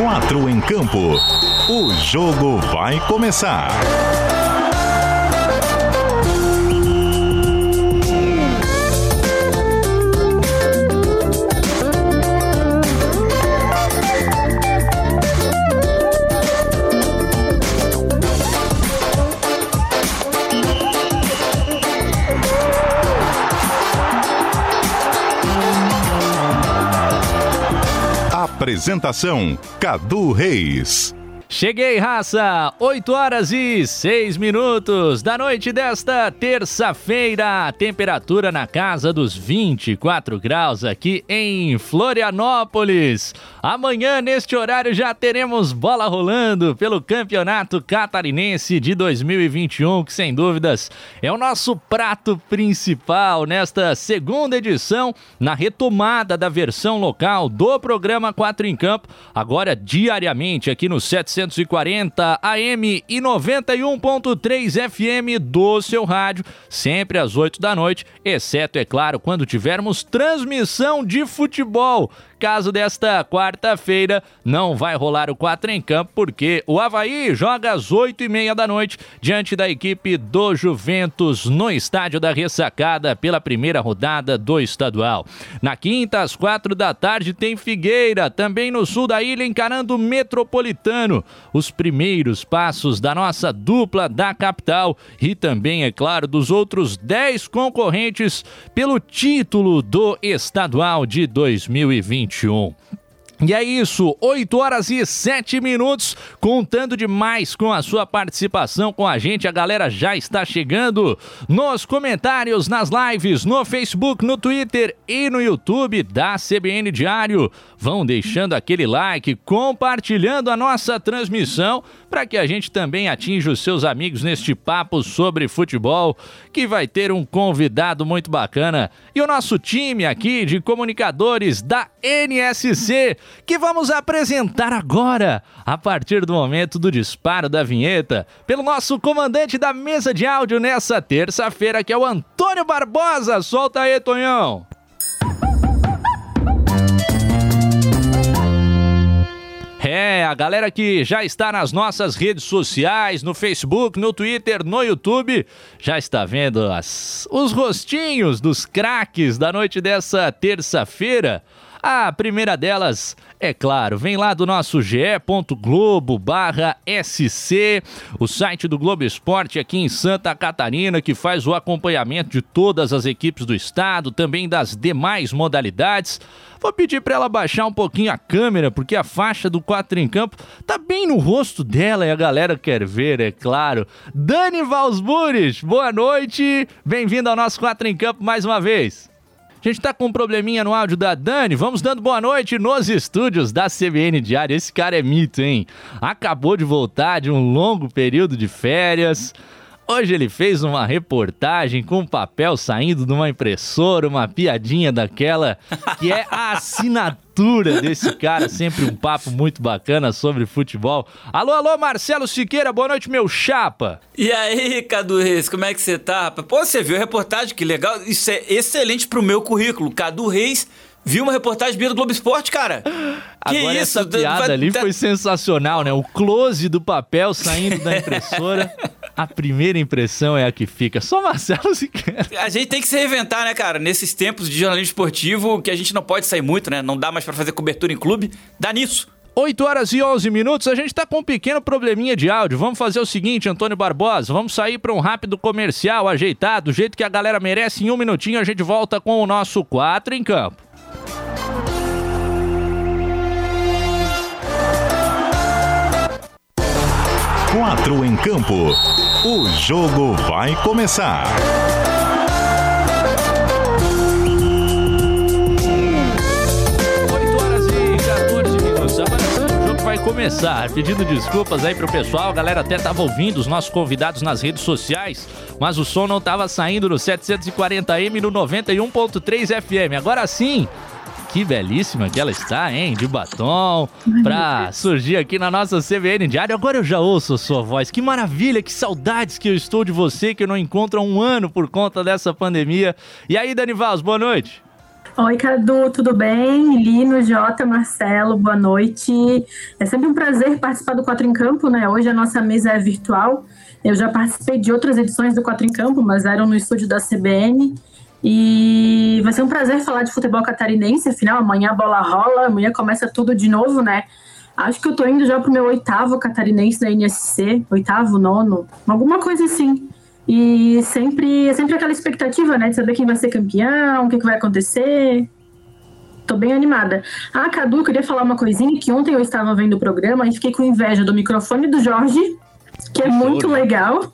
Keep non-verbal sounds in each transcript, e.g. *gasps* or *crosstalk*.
Quatro em campo. O jogo vai começar. Apresentação: Cadu Reis. Cheguei, raça! 8 horas e 6 minutos da noite desta terça-feira. Temperatura na casa dos 24 graus aqui em Florianópolis. Amanhã, neste horário, já teremos bola rolando pelo Campeonato Catarinense de 2021, que sem dúvidas é o nosso prato principal nesta segunda edição, na retomada da versão local do programa 4 em Campo, agora diariamente aqui no 700 740 AM e 91.3 FM do seu rádio, sempre às 8 da noite, exceto, é claro, quando tivermos transmissão de futebol caso desta quarta-feira não vai rolar o 4 em campo, porque o Havaí joga às 8 e meia da noite diante da equipe do Juventus no estádio da Ressacada pela primeira rodada do estadual. Na quinta, às quatro da tarde, tem Figueira, também no sul da ilha, encarando o Metropolitano. Os primeiros passos da nossa dupla da capital e também, é claro, dos outros 10 concorrentes pelo título do estadual de 2020. 21. E é isso, 8 horas e 7 minutos, contando demais com a sua participação com a gente. A galera já está chegando nos comentários, nas lives, no Facebook, no Twitter e no YouTube da CBN Diário. Vão deixando aquele like, compartilhando a nossa transmissão para que a gente também atinja os seus amigos neste papo sobre futebol, que vai ter um convidado muito bacana. E o nosso time aqui de comunicadores da NSC que vamos apresentar agora, a partir do momento do disparo da vinheta, pelo nosso comandante da mesa de áudio nessa terça-feira, que é o Antônio Barbosa. Solta aí, Tonhão! É, a galera que já está nas nossas redes sociais, no Facebook, no Twitter, no YouTube, já está vendo as, os rostinhos dos craques da noite dessa terça-feira. A primeira delas, é claro, vem lá do nosso ge.globo barra SC, o site do Globo Esporte aqui em Santa Catarina, que faz o acompanhamento de todas as equipes do estado, também das demais modalidades. Vou pedir para ela baixar um pouquinho a câmera, porque a faixa do 4 em campo tá bem no rosto dela e a galera quer ver, é claro. Dani Valsburis, boa noite, bem-vindo ao nosso 4 em campo mais uma vez. A gente tá com um probleminha no áudio da Dani. Vamos dando boa noite nos estúdios da CBN Diário. Esse cara é mito, hein? Acabou de voltar de um longo período de férias. Hoje ele fez uma reportagem com papel saindo de uma impressora, uma piadinha daquela que é a assinatura desse cara, sempre um papo muito bacana sobre futebol. Alô, alô, Marcelo Siqueira, boa noite, meu chapa. E aí, Cadu Reis, como é que você tá? Pô, você viu a reportagem, que legal, isso é excelente pro meu currículo. Cadu Reis Viu uma reportagem do Globo Esporte, cara? *gasps* Que Agora isso? essa piada Vai... ali foi sensacional, né? O close do papel saindo da impressora. *laughs* a primeira impressão é a que fica. Só Marcelo Siqueira. A gente tem que se reinventar, né, cara? Nesses tempos de jornalismo esportivo, que a gente não pode sair muito, né? Não dá mais para fazer cobertura em clube. Dá nisso. 8 horas e 11 minutos, a gente tá com um pequeno probleminha de áudio. Vamos fazer o seguinte, Antônio Barbosa, vamos sair para um rápido comercial ajeitado, do jeito que a galera merece. Em um minutinho a gente volta com o nosso 4 em campo. Quatro em campo. O jogo vai começar. Começar. Pedindo desculpas aí pro pessoal, a galera até tava ouvindo os nossos convidados nas redes sociais, mas o som não tava saindo no 740M no 91.3 FM. Agora sim, que belíssima que ela está, hein? De batom, pra surgir aqui na nossa CBN Diário. Agora eu já ouço a sua voz. Que maravilha, que saudades que eu estou de você, que eu não encontro há um ano por conta dessa pandemia. E aí, Dani Valls, boa noite. Oi, Cadu, tudo bem? Lino, Jota, Marcelo, boa noite. É sempre um prazer participar do Quatro em Campo, né? Hoje a nossa mesa é virtual. Eu já participei de outras edições do Quatro em Campo, mas eram no estúdio da CBN. E vai ser um prazer falar de futebol catarinense, afinal, amanhã a bola rola, amanhã começa tudo de novo, né? Acho que eu tô indo já pro meu oitavo catarinense da NSC, oitavo, nono, alguma coisa assim. E sempre, sempre aquela expectativa, né, de saber quem vai ser campeão, o que, que vai acontecer. Tô bem animada. Ah, Cadu, eu queria falar uma coisinha, que ontem eu estava vendo o programa e fiquei com inveja do microfone do Jorge, que é muito legal.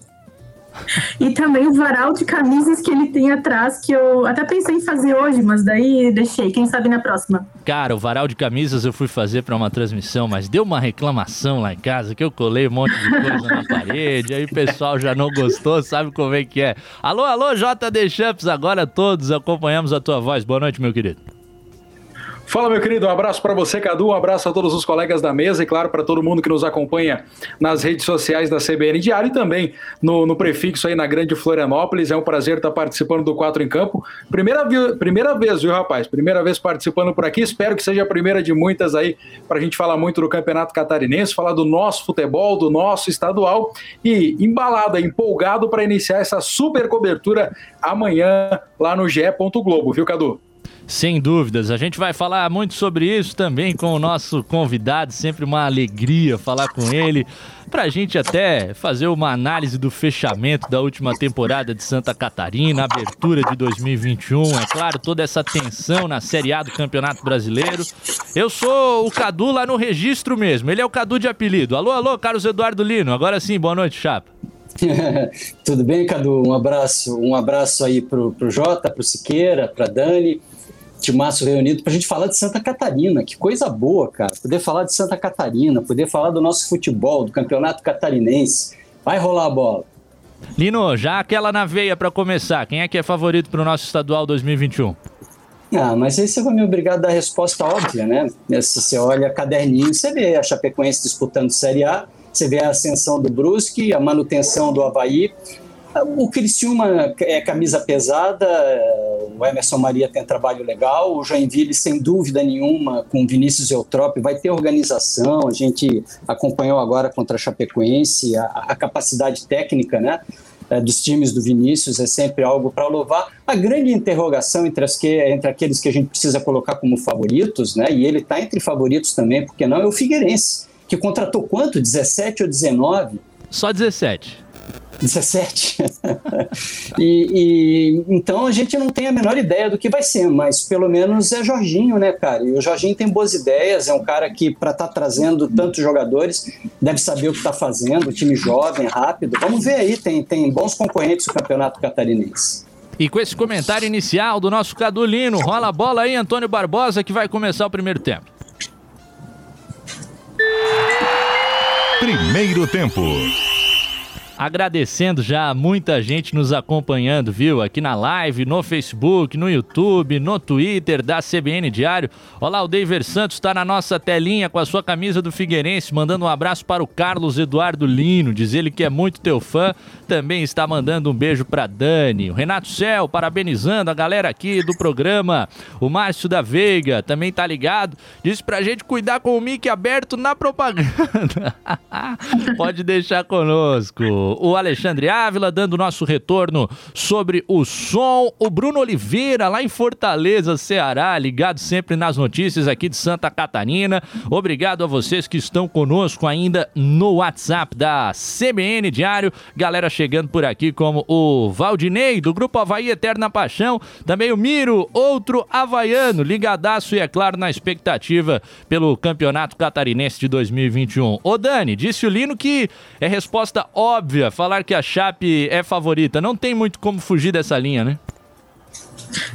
*laughs* E também o varal de camisas que ele tem atrás, que eu até pensei em fazer hoje, mas daí deixei. Quem sabe na próxima. Cara, o varal de camisas eu fui fazer para uma transmissão, mas deu uma reclamação lá em casa que eu colei um monte de coisa na parede, aí o pessoal já não gostou, sabe como é que é. Alô, alô, JD Champs, agora todos acompanhamos a tua voz. Boa noite, meu querido. Fala, meu querido, um abraço para você, Cadu, um abraço a todos os colegas da mesa e, claro, para todo mundo que nos acompanha nas redes sociais da CBN Diário e também no, no, prefixo aí na Grande Florianópolis. É um prazer estar participando do Quatro em Campo. Primeira, primeira vez, viu, rapaz? Primeira vez participando por aqui. Espero que seja a primeira de muitas aí para a gente falar muito do Campeonato Catarinense, falar do nosso futebol, do nosso estadual e embalado, empolgado para iniciar essa super cobertura amanhã lá no GE. Globo, viu, Cadu? Sem dúvidas, a gente vai falar muito sobre isso também com o nosso convidado, sempre uma alegria falar com ele, para a gente até fazer uma análise do fechamento da última temporada de Santa Catarina, abertura de 2021, é claro, toda essa tensão na Série A do Campeonato Brasileiro. Eu sou o Cadu lá no registro mesmo, ele é o Cadu de apelido. Alô, alô, Carlos Eduardo Lino, agora sim, boa noite, chapa. *laughs* Tudo bem, Cadu? Um abraço, um abraço aí pro, pro Jota, pro Siqueira, pra Dani timaço reunido para a gente falar de Santa Catarina. Que coisa boa, cara. Poder falar de Santa Catarina, poder falar do nosso futebol, do campeonato catarinense. Vai rolar a bola. Lino, já aquela na veia para começar. Quem é que é favorito para o nosso estadual 2021? Ah, mas aí você vai me obrigar a dar a resposta óbvia, né? Se você olha caderninho, você vê a Chapecoense disputando Série A, você vê a ascensão do Brusque, a manutenção do Havaí, o Criciúma é camisa pesada, o Emerson Maria tem trabalho legal, o Joinville, sem dúvida nenhuma, com Vinícius Eutrópio, vai ter organização, a gente acompanhou agora contra a Chapecoense, a, a capacidade técnica, né? É, dos times do Vinícius é sempre algo para louvar. A grande interrogação entre, as que, entre aqueles que a gente precisa colocar como favoritos, né, e ele está entre favoritos também, porque não, é o Figueirense, que contratou quanto? 17 ou 19? Só 17. 17. *laughs* e, e, então a gente não tem a menor ideia do que vai ser, mas pelo menos é Jorginho, né, cara? E o Jorginho tem boas ideias, é um cara que, para estar tá trazendo tantos jogadores, deve saber o que está fazendo, time jovem, rápido. Vamos ver aí, tem, tem bons concorrentes no Campeonato Catarinense. E com esse comentário inicial do nosso Cadulino, rola a bola aí, Antônio Barbosa, que vai começar o primeiro tempo. Primeiro tempo. Agradecendo já muita gente nos acompanhando, viu? Aqui na live, no Facebook, no YouTube, no Twitter da CBN Diário. Olá, o David Santos está na nossa telinha com a sua camisa do Figueirense, mandando um abraço para o Carlos Eduardo Lino, diz ele que é muito teu fã. Também está mandando um beijo para Dani. O Renato Cel, parabenizando a galera aqui do programa. O Márcio da Veiga também tá ligado. Disse pra gente cuidar com o mic aberto na propaganda. *laughs* Pode deixar conosco o Alexandre Ávila, dando nosso retorno sobre o som. O Bruno Oliveira, lá em Fortaleza, Ceará, ligado sempre nas notícias aqui de Santa Catarina. Obrigado a vocês que estão conosco ainda no WhatsApp da CBN Diário. Galera chegando por aqui, como o Valdinei, do Grupo Havaí Eterna Paixão. Também o Miro, outro havaiano, ligadaço e, é claro, na expectativa pelo Campeonato Catarinense de 2021. Ô Dani, disse o Lino que é resposta óbvia óbvia falar que a Chape é favorita. Não tem muito como fugir dessa linha, né?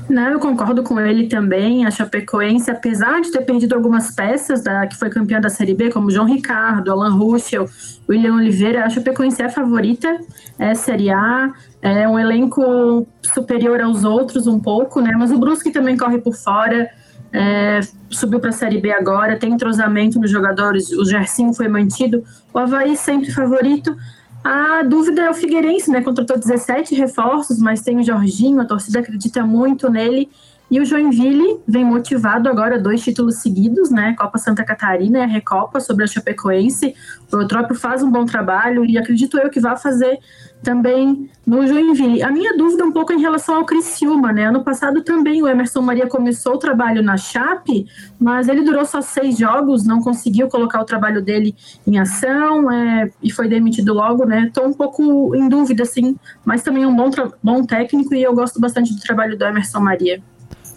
Não, eu concordo com ele também. A Chapecoense, apesar de ter perdido algumas peças da, que foi campeã da Série B, como João Ricardo, Alan Ruschel, William Oliveira, a Chapecoense é a favorita, é Série A, é um elenco superior aos outros um pouco, né? Mas o Brusque também corre por fora, é, subiu para a Série B agora, tem entrosamento nos jogadores, o Gersinho foi mantido, o Havaí sempre favorito. A dúvida é o Figueirense, né? Contratou 17 reforços, mas tem o Jorginho, a torcida acredita muito nele. E o Joinville vem motivado agora, dois títulos seguidos, né? Copa Santa Catarina e a Recopa sobre a Chapecoense. O Eutrópio faz um bom trabalho e acredito eu que vai fazer também no Joinville. A minha dúvida é um pouco em relação ao Criciúma, né? Ano passado também o Emerson Maria começou o trabalho na Chape, mas ele durou só seis jogos, não conseguiu colocar o trabalho dele em ação é, e foi demitido logo, né? Estou um pouco em dúvida, sim, mas também é um bom, bom técnico e eu gosto bastante do trabalho do Emerson Maria.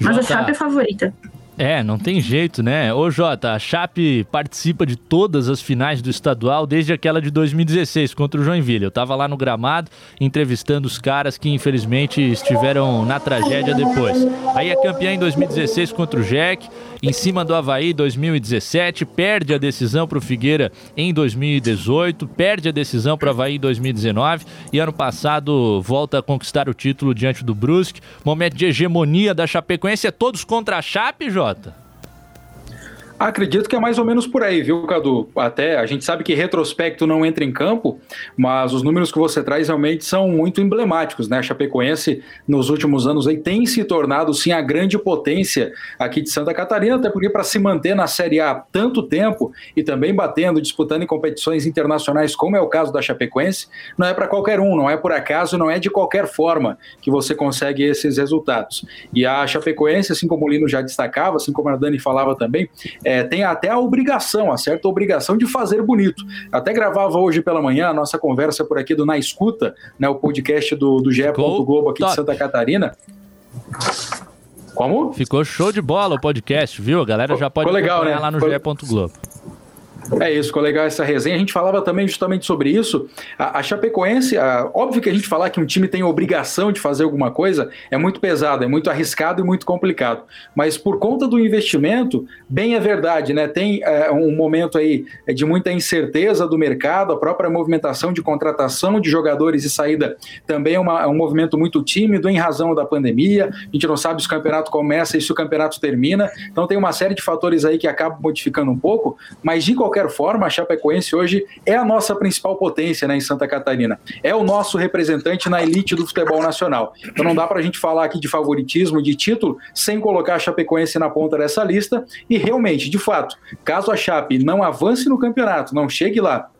Mas Jota, a Chape é favorita. É, não tem jeito, né? Ô Jota, a Chape participa de todas as finais do estadual desde aquela de 2016 contra o Joinville. Eu tava lá no gramado entrevistando os caras que infelizmente estiveram na tragédia depois. Aí é campeã em 2016 contra o Jack, em cima do Havaí 2017, perde a decisão para o Figueira em 2018, perde a decisão para o Havaí em 2019 e ano passado volta a conquistar o título diante do Brusque. Momento de hegemonia da Chapecoense é todos contra a Chape, Jota? Acredito que é mais ou menos por aí, viu, Cadu? Até a gente sabe que retrospecto não entra em campo, mas os números que você traz realmente são muito emblemáticos, né? A Chapecoense, nos últimos anos, aí, tem se tornado, sim, a grande potência aqui de Santa Catarina, até porque para se manter na Série A tanto tempo e também batendo, disputando em competições internacionais, como é o caso da Chapecoense, não é para qualquer um, não é por acaso, não é de qualquer forma que você consegue esses resultados. E a Chapecoense, assim como o Lino já destacava, assim como a Dani falava também, é, tem até a obrigação, a certa obrigação de fazer bonito. Até gravava hoje pela manhã a nossa conversa por aqui do Na Escuta, né, o podcast do, do GE. Globo aqui top. de Santa Catarina. Como? Ficou show de bola o podcast, viu? A galera já pode legal, né? lá no GE. Globo. É isso, ficou legal essa resenha. A gente falava também justamente sobre isso. A, a Chapecoense, a, óbvio que a gente falar que um time tem obrigação de fazer alguma coisa é muito pesado, é muito arriscado e muito complicado. Mas por conta do investimento, bem é verdade, né? Tem é, um momento aí de muita incerteza do mercado, a própria movimentação de contratação de jogadores e saída também é, uma, é um movimento muito tímido em razão da pandemia. A gente não sabe se o campeonato começa e se o campeonato termina. Então tem uma série de fatores aí que acabam modificando um pouco, mas de qualquer qualquer forma, a Chapecoense hoje é a nossa principal potência né, em Santa Catarina. É o nosso representante na elite do futebol nacional. Então não dá para a gente falar aqui de favoritismo, de título, sem colocar a Chapecoense na ponta dessa lista. E realmente, de fato, caso a Chape não avance no campeonato, não chegue lá,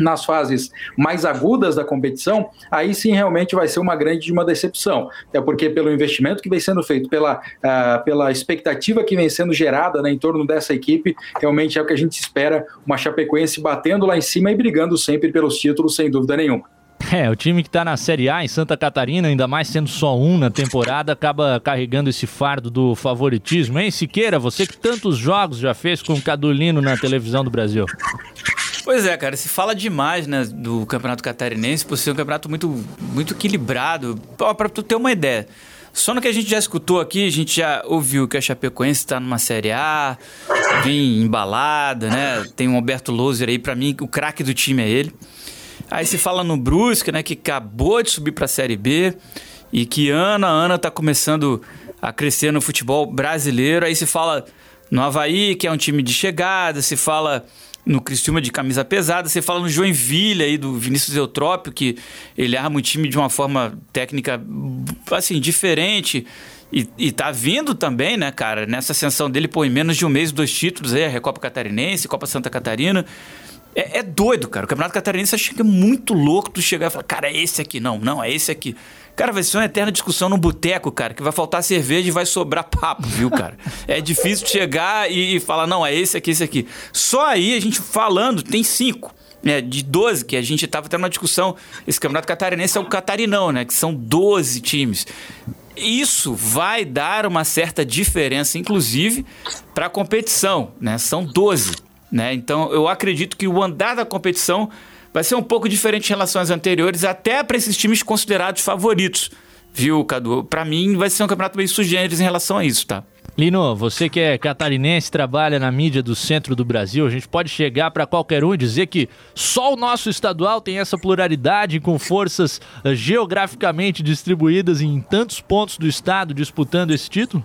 nas fases mais agudas da competição, aí sim realmente vai ser uma grande uma decepção. É porque pelo investimento que vem sendo feito, pela, uh, pela expectativa que vem sendo gerada né, em torno dessa equipe, realmente é o que a gente espera, uma Chapecoense batendo lá em cima e brigando sempre pelos títulos, sem dúvida nenhuma. É, o time que está na Série A em Santa Catarina, ainda mais sendo só um na temporada, acaba carregando esse fardo do favoritismo, hein, Siqueira? Você que tantos jogos já fez com o Cadulino na televisão do Brasil. Pois é, cara, se fala demais, né, do Campeonato Catarinense por ser um campeonato muito, muito equilibrado. Para tu ter uma ideia, só no que a gente já escutou aqui, a gente já ouviu que a Chapecoense está numa Série A, vem embalada, né? Tem o Alberto Loser aí, para mim, o craque do time é ele. Aí se fala no Brusque, né, que acabou de subir para a Série B e que ano a ano tá começando a crescer no futebol brasileiro. Aí se fala no Havaí, que é um time de chegada, se fala no Criciúma de camisa pesada, você fala no Joinville aí do Vinícius Eutrópio, que ele arma o time de uma forma técnica assim, diferente. E, e tá vindo também, né, cara, nessa ascensão dele, pô, em menos de um mês, dois títulos aí, a Recopa Catarinense, Copa Santa Catarina. É, é, doido, cara. O Campeonato Catarinense chega muito louco tu chegar e falar, cara, é esse aqui. Não, não, é esse aqui. Cara, vai ser uma eterna discussão no boteco, cara, que vai faltar cerveja e vai sobrar papo, viu, cara? é difícil chegar e, falar, não, é esse aqui, esse aqui. Só aí a gente falando, tem cinco. É, de 12, que a gente estava tendo uma discussão. Esse campeonato catarinense é o catarinão, né? Que são 12 times. Isso vai dar uma certa diferença, inclusive, para a competição, né? São 12. Né? Então, eu acredito que o andar da competição vai ser um pouco diferente em relação às anteriores, até para esses times considerados favoritos. Viu, Cadu? Para mim, vai ser um campeonato bem sugêneres em relação a isso, tá? Lino, você que é catarinense, trabalha na mídia do centro do Brasil, a gente pode chegar para qualquer um e dizer que só o nosso estadual tem essa pluralidade com forças uh, geograficamente distribuídas em tantos pontos do estado disputando esse título?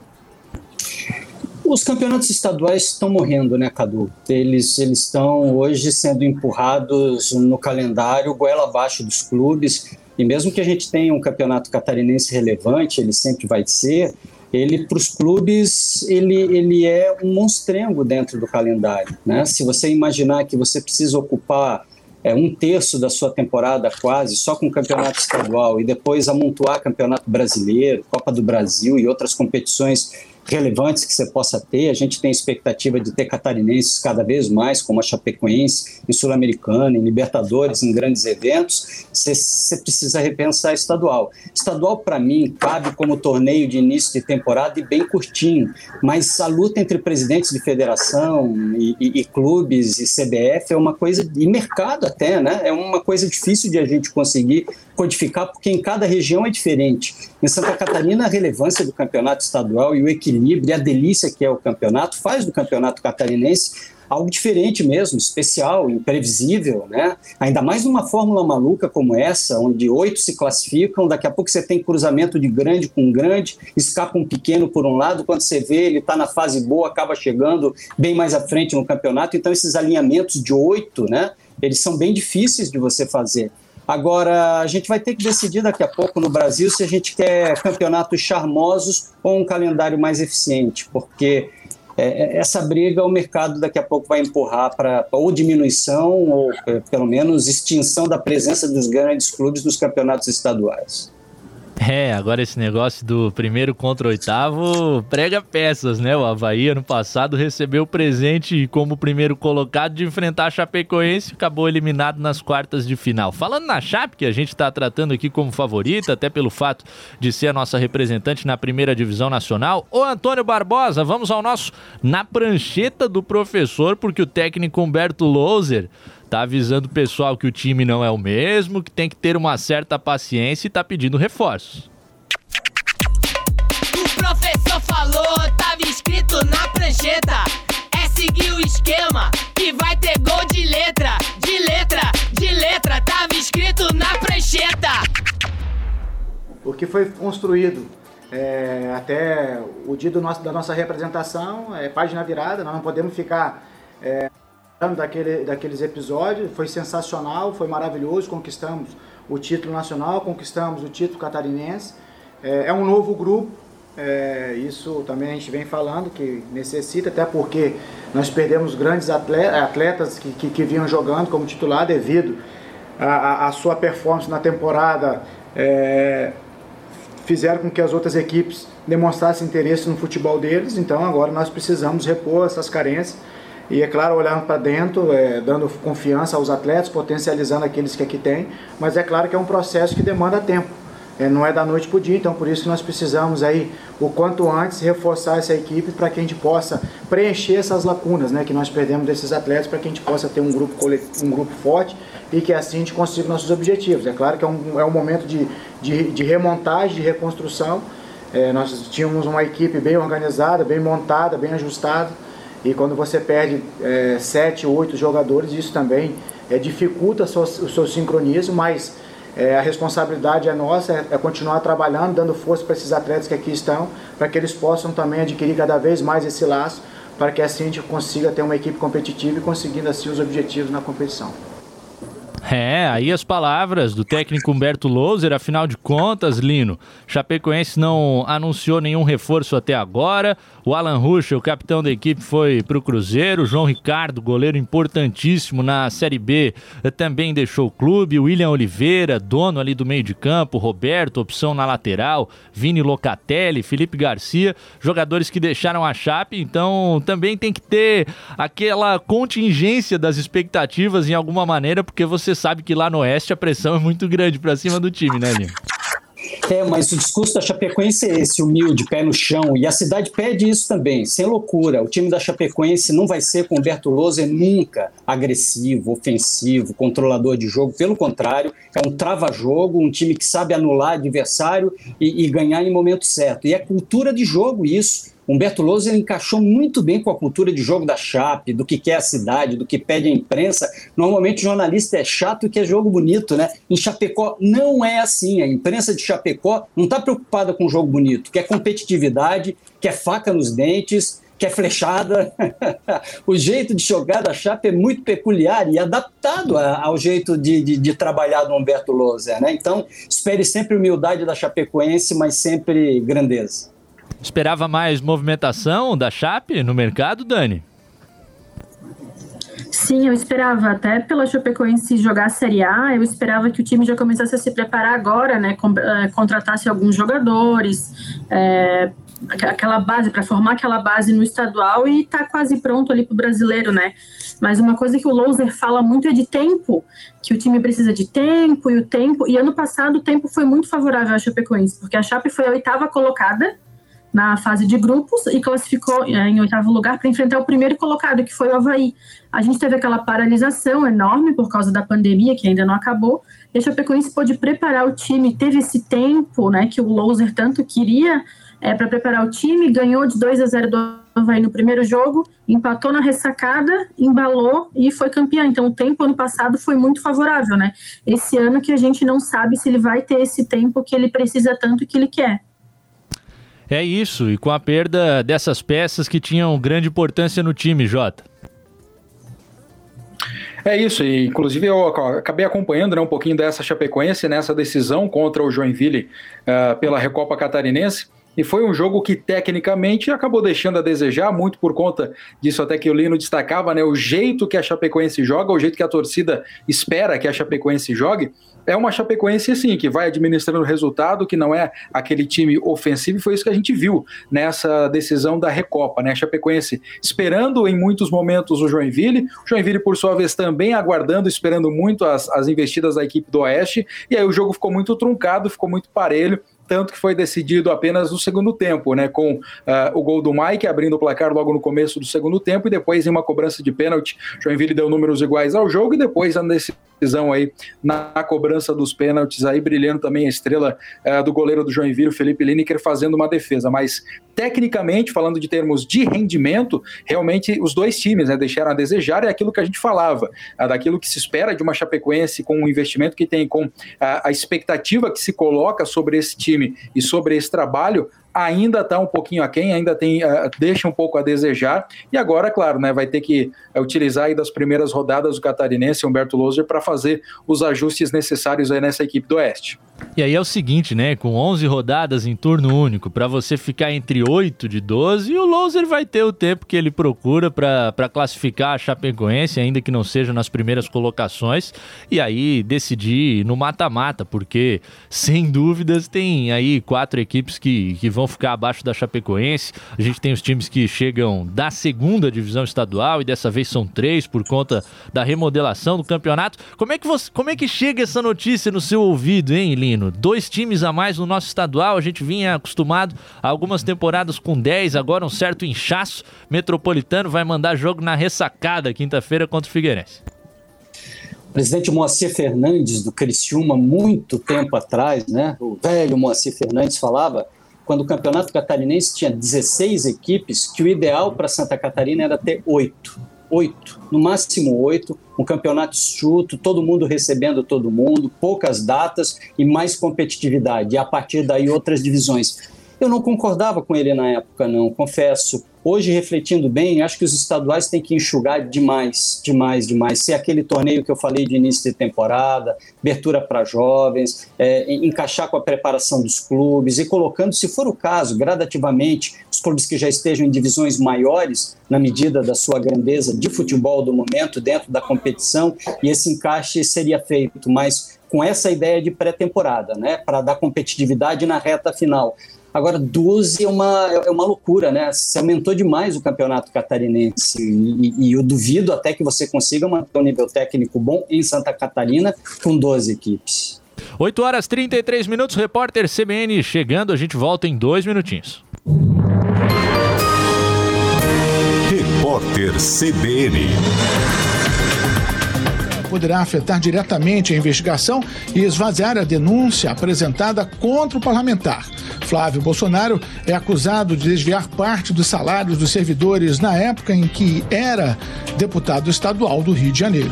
Os campeonatos estaduais estão morrendo, né, Cadu? Eles eles estão hoje sendo empurrados no calendário goela abaixo dos clubes. E mesmo que a gente tenha um campeonato catarinense relevante, ele sempre vai ser, ele para os clubes ele, ele é um monstrengo dentro do calendário. Né? Se você imaginar que você precisa ocupar é, um terço da sua temporada quase só com o campeonato estadual e depois amontoar campeonato brasileiro, Copa do Brasil e outras competições relevantes que você possa ter. A gente tem expectativa de ter catarinenses cada vez mais, como a Chapecoense, em Sul-Americana, em Libertadores, em grandes eventos. Você precisa repensar estadual. Estadual, para mim, cabe como torneio de início de temporada e bem curtinho, mas a luta entre presidentes de federação e, e, e clubes e CBF é uma coisa, e mercado até, né? É uma coisa difícil de a gente conseguir codificar, porque em cada região é diferente. Em Santa Catarina, a relevância do campeonato estadual e o equilíbrio e a delícia que é o campeonato faz do campeonato catarinense algo diferente mesmo, especial, imprevisível, né? Ainda mais numa fórmula maluca como essa, onde oito se classificam, daqui a pouco você tem cruzamento de grande com grande, escapa um pequeno por um lado, quando você vê ele está na fase boa, acaba chegando bem mais à frente no campeonato. Então esses alinhamentos de oito, né? Eles são bem difíceis de você fazer. Agora, a gente vai ter que decidir daqui a pouco no Brasil se a gente quer campeonatos charmosos ou um calendário mais eficiente, porque é, é essa briga o mercado daqui a pouco vai empurrar para ou diminuição ou pelo menos extinção da presença dos grandes clubes nos campeonatos estaduais. *laughs* É, agora esse negócio do primeiro contra oitavo prega peças, né? O Havaí ano passado recebeu o presente como primeiro colocado de enfrentar a Chapecoense e acabou eliminado nas quartas de final. Falando na Chape, que a gente está tratando aqui como favorita, até pelo fato de ser a nossa representante na primeira divisão nacional, o Antônio Barbosa, vamos ao nosso Na Prancheta do Professor, porque o técnico Humberto Louser tá avisando o pessoal que o time não é o mesmo, que tem que ter uma certa paciência e tá pedindo reforços. O professor falou, tava escrito na prancheta. É seguir o esquema que vai ter gol de letra, de letra, de letra. Tava escrito na prancheta. O que foi construído é, até o dia nosso, da nossa representação é página virada, nós não podemos ficar. É daquele, daqueles episódios, foi sensacional, foi maravilhoso, conquistamos o título nacional, conquistamos o título catarinense. É, é um novo grupo, é, isso também a gente vem falando que necessita, até porque nós perdemos grandes atletas, que, que, que vinham jogando como titular devido à sua performance na temporada. É, fizeram com que as outras equipes demonstrassem interesse no futebol deles, então agora nós precisamos repor essas carências e é claro, olhando para dentro, é, dando confiança aos atletas, potencializando aqueles que aqui tem, mas é claro que é um processo que demanda tempo. É, não é da noite para o dia, então por isso nós precisamos aí, o quanto antes, reforçar essa equipe para que a gente possa preencher essas lacunas né, que nós perdemos desses atletas, para que a gente possa ter um grupo, um grupo forte e que assim a gente consiga nossos objetivos. É claro que é um, é um momento de, de, de remontagem, de reconstrução. É, nós tínhamos uma equipe bem organizada, bem montada, bem ajustada e quando você perde é, sete, oito jogadores, isso também é, dificulta o seu, sincronismo, mas é, a responsabilidade é nossa, é, é continuar trabalhando, dando força para esses atletas que aqui estão, para que eles possam também adquirir cada vez mais esse laço, para que assim a gente consiga ter uma equipe competitiva e conseguindo assim os objetivos na competição. É, aí as palavras do técnico Humberto Louser, afinal de contas, Lino, Chapecoense não anunciou nenhum reforço até agora. O Alan Ruschel, o capitão da equipe, foi para o Cruzeiro. João Ricardo, goleiro importantíssimo na Série B, também deixou o clube. William Oliveira, dono ali do meio de campo. Roberto, opção na lateral. Vini Locatelli, Felipe Garcia, jogadores que deixaram a Chape. Então também tem que ter aquela contingência das expectativas em alguma maneira, porque você sabe que lá no Oeste a pressão é muito grande para cima do time, né, Lino? É, mas o discurso da Chapecoense é esse, humilde, pé no chão, e a cidade pede isso também, sem loucura. O time da Chapecoense não vai ser com o Humberto Loser nunca agressivo, ofensivo, controlador de jogo, pelo contrário, é um trava-jogo, um time que sabe anular adversário e, e ganhar em momento certo. E é cultura de jogo isso. Humberto Lousa encaixou muito bem com a cultura de jogo da Chape, do que quer a cidade, do que pede a imprensa. Normalmente o jornalista é chato e quer jogo bonito, né? Em Chapecó não é assim. A imprensa de Chapecó não está preocupada com jogo bonito, quer competitividade, quer faca nos dentes, quer flechada. *laughs* o jeito de jogar da Chape é muito peculiar e adaptado ao jeito de, de, de trabalhar do Humberto Lousa, né? Então, espere sempre humildade da Chapecoense, mas sempre grandeza. Esperava mais movimentação da Chape no mercado, Dani? Sim, eu esperava, até pela Chapecoense jogar a Série A, eu esperava que o time já começasse a se preparar agora, né? Eh, contratasse alguns jogadores, é, aquela base, para formar aquela base no estadual e tá quase pronto ali para o brasileiro, né? Mas uma coisa que o Louser fala muito é de tempo, que o time precisa de tempo e o tempo. E ano passado o tempo foi muito favorável à Chapecoense, porque a Chape foi a oitava colocada na fase de grupos e classificou é, em oitavo lugar para enfrentar o primeiro colocado, que foi o Havaí. A gente teve aquela paralisação enorme por causa da pandemia, que ainda não acabou, e a Chapecoense pôde preparar o time, teve esse tempo né, que o Louser tanto queria é, para preparar o time, ganhou de 2 a 0 do Havaí no primeiro jogo, empatou na ressacada, embalou e foi campeão. Então o tempo ano passado foi muito favorável, né? Esse ano que a gente não sabe se ele vai ter esse tempo que ele precisa tanto que ele quer. É isso, e com a perda dessas peças que tinham grande importância no time, Jota. É isso, e inclusive eu acabei acompanhando né, um pouquinho dessa Chapecoense nessa decisão contra o Joinville uh, pela Recopa Catarinense. E foi um jogo que tecnicamente acabou deixando a desejar, muito por conta disso até que o Lino destacava, né? O jeito que a Chapecoense joga, o jeito que a torcida espera que a Chapecoense jogue. É uma Chapecoense, assim, que vai administrando o resultado, que não é aquele time ofensivo, e foi isso que a gente viu nessa decisão da Recopa, né? A Chapecoense esperando em muitos momentos o Joinville, o Joinville, por sua vez, também aguardando, esperando muito as, as investidas da equipe do Oeste, e aí o jogo ficou muito truncado, ficou muito parelho, tanto que foi decidido apenas no segundo tempo, né, com uh, o gol do Mike abrindo o placar logo no começo do segundo tempo e depois em uma cobrança de pênalti, Joinville deu números iguais ao jogo e depois a decisão aí na cobrança dos pênaltis aí brilhando também a estrela uh, do goleiro do Joinville, Felipe Lineker, fazendo uma defesa, mas tecnicamente, falando de termos de rendimento, realmente os dois times né, deixaram a desejar, é aquilo que a gente falava, uh, daquilo que se espera de uma Chapecoense com o investimento que tem, com a expectativa que se coloca sobre esse time time. E sobre esse trabalho, ainda está um pouquinho aquém, ainda tem, uh, deixa um pouco a desejar. E agora, claro, né, vai ter que uh, utilizar aí das primeiras rodadas do catarinense, Humberto Loser, para fazer os ajustes necessários aí nessa equipe do Oeste. E aí é o seguinte, né? Com 11 rodadas em turno único, para você ficar entre 8 de 12, o Loser vai ter o tempo que ele procura para classificar a Chapecoense, ainda que não seja nas primeiras colocações, e aí decidir no mata-mata, porque sem dúvidas tem aí quatro equipes que, que vão vão ficar abaixo da Chapecoense. A gente tem os times que chegam da segunda divisão estadual e dessa vez são três por conta da remodelação do campeonato. Como é que você, como é que chega essa notícia no seu ouvido, hein, Lino? Dois times a mais no nosso estadual. A gente vinha acostumado a algumas temporadas com 10, agora um certo inchaço. Metropolitano vai mandar jogo na ressacada quinta-feira contra o Figueirense presidente Moacir Fernandes do Criciúma, muito tempo atrás, né? O velho Moacir Fernandes falava quando o campeonato catarinense tinha 16 equipes, que o ideal para Santa Catarina era ter oito. Oito, no máximo oito, um campeonato chuto, todo mundo recebendo todo mundo, poucas datas e mais competitividade, e a partir daí outras divisões. Eu não concordava com ele na época, não, confesso. Hoje, refletindo bem, acho que os estaduais têm que enxugar demais, demais, demais. Se aquele torneio que eu falei de início de temporada, abertura para jovens, é, encaixar com a preparação dos clubes e colocando, se for o caso, gradativamente, os clubes que já estejam em divisões maiores, na medida da sua grandeza de futebol do momento, dentro da competição, e esse encaixe seria feito, mas com essa ideia de pré-temporada, né, para dar competitividade na reta final. Agora, 12 é uma, é uma loucura, né? Se aumentou demais o campeonato catarinense e, e eu duvido até que você consiga manter um nível técnico bom em Santa Catarina com 12 equipes. 8 horas 33 minutos, repórter CBN chegando, a gente volta em dois minutinhos. Repórter CBN poderá afetar diretamente a investigação e esvaziar a denúncia apresentada contra o parlamentar. Flávio Bolsonaro é acusado de desviar parte dos salários dos servidores na época em que era deputado estadual do Rio de Janeiro.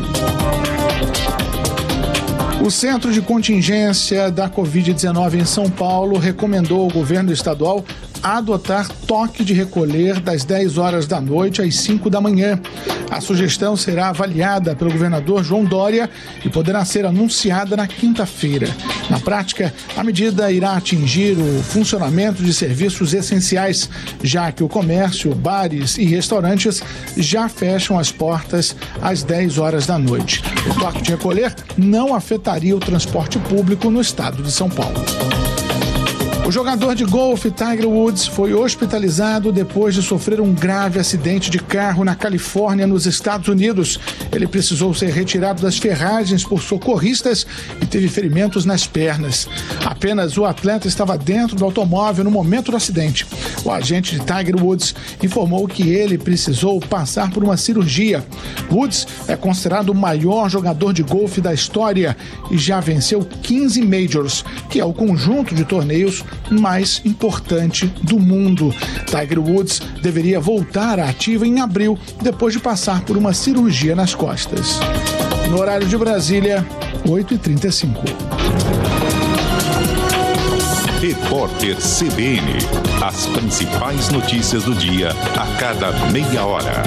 O Centro de Contingência da Covid-19 em São Paulo recomendou ao governo estadual adotar toque de recolher das 10 horas da noite às 5 da manhã. A sugestão será avaliada pelo governador João Dória e poderá ser anunciada na quinta-feira. Na prática, a medida irá atingir o funcionamento de serviços essenciais, já que o comércio, bares e restaurantes já fecham as portas às 10 horas da noite. O toque de recolher não afetaria o transporte público no estado de São Paulo. O jogador de golfe Tiger Woods foi hospitalizado depois de sofrer um grave acidente de carro na Califórnia, nos Estados Unidos. Ele precisou ser retirado das ferragens por socorristas e teve ferimentos nas pernas. Apenas o atleta estava dentro do automóvel no momento do acidente. O agente de Tiger Woods informou que ele precisou passar por uma cirurgia. Woods é considerado o maior jogador de golfe da história e já venceu 15 majors, que é o conjunto de torneios mais importante do mundo. Tiger Woods deveria voltar à ativa em abril, depois de passar por uma cirurgia nas costas. No horário de Brasília, 8h35. Repórter CBN. As principais notícias do dia a cada meia hora.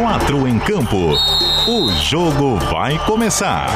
Quatro em campo. O jogo vai começar.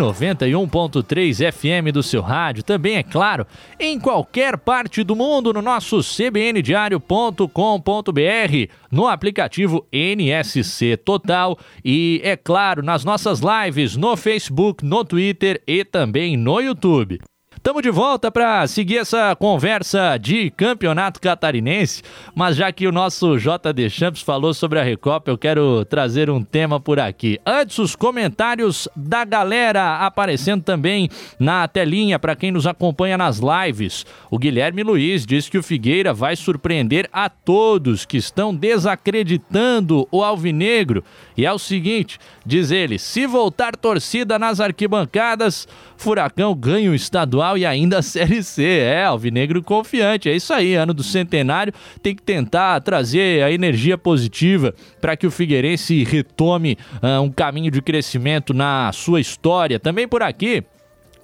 91.3 FM do seu rádio. Também, é claro, em qualquer parte do mundo no nosso cbndiario.com.br, no aplicativo NSC Total e, é claro, nas nossas lives no Facebook, no Twitter e também no YouTube. Estamos de volta para seguir essa conversa de campeonato catarinense, mas já que o nosso JD Champs falou sobre a Recopa, eu quero trazer um tema por aqui. Antes, os comentários da galera aparecendo também na telinha para quem nos acompanha nas lives. O Guilherme Luiz diz que o Figueira vai surpreender a todos que estão desacreditando o Alvinegro. E é o seguinte, diz ele, se voltar torcida nas arquibancadas, Furacão ganha o estadual e ainda a *laughs* Série C. É, Alvinegro confiante. É isso aí, ano do centenário. Tem que tentar trazer a energia positiva para que o Figueirense retome ah, um caminho de crescimento na sua história. Também por aqui,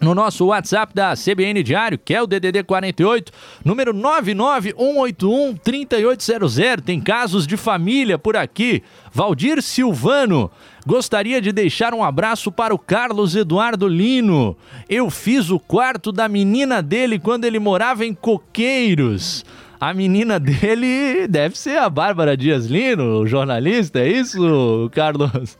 no nosso WhatsApp da CBN Diário, que é o DDD 48, número 991813800. Tem casos de família por aqui. Valdir Silvano gostaria de deixar um abraço para o Carlos Eduardo Lino. Eu fiz o quarto da menina dele quando ele morava em Coqueiros. A menina dele deve ser a Bárbara Dias Lino, jornalista, é isso, Carlos?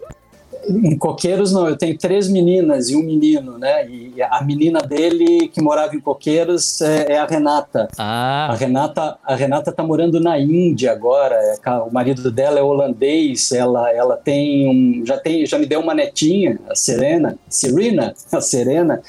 Em Coqueiros, não, eu tenho três meninas e um menino, né? E a menina dele, que morava em Coqueiros, é, é a Renata. Ah. A Renata, a Renata tá morando na Índia agora. é o marido dela é holandês. Ela, ela tem um, já tem, já me deu uma netinha, a Serena, Serena, a Serena.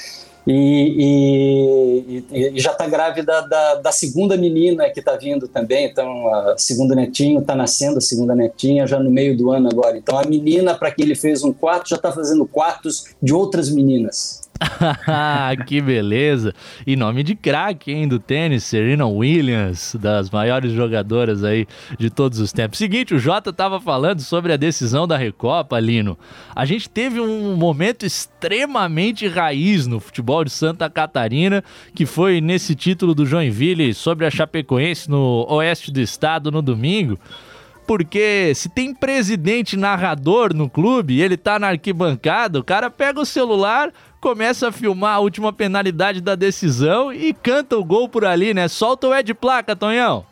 E, e- e já está grávida da, da segunda menina que está vindo também. Então, a segunda netinho está nascendo, a segunda netinha já no meio do ano agora. Então, a menina para quem ele fez um quarto já está fazendo quartos de outras meninas. *laughs* que beleza! E nome de craque, hein, do tênis, Serena Williams, das maiores jogadoras aí de todos os tempos. Seguinte, o Jota tava falando sobre a decisão da Recopa, Lino. A gente teve um momento extremamente raiz no futebol de Santa Catarina, que foi nesse título do Joinville sobre a Chapecoense no oeste do estado no domingo. Porque se tem presidente narrador no clube e ele tá na arquibancada, o cara pega o celular, começa a filmar a última penalidade da decisão e canta o gol por ali, né? Solta o Ed Placa, Tonhão.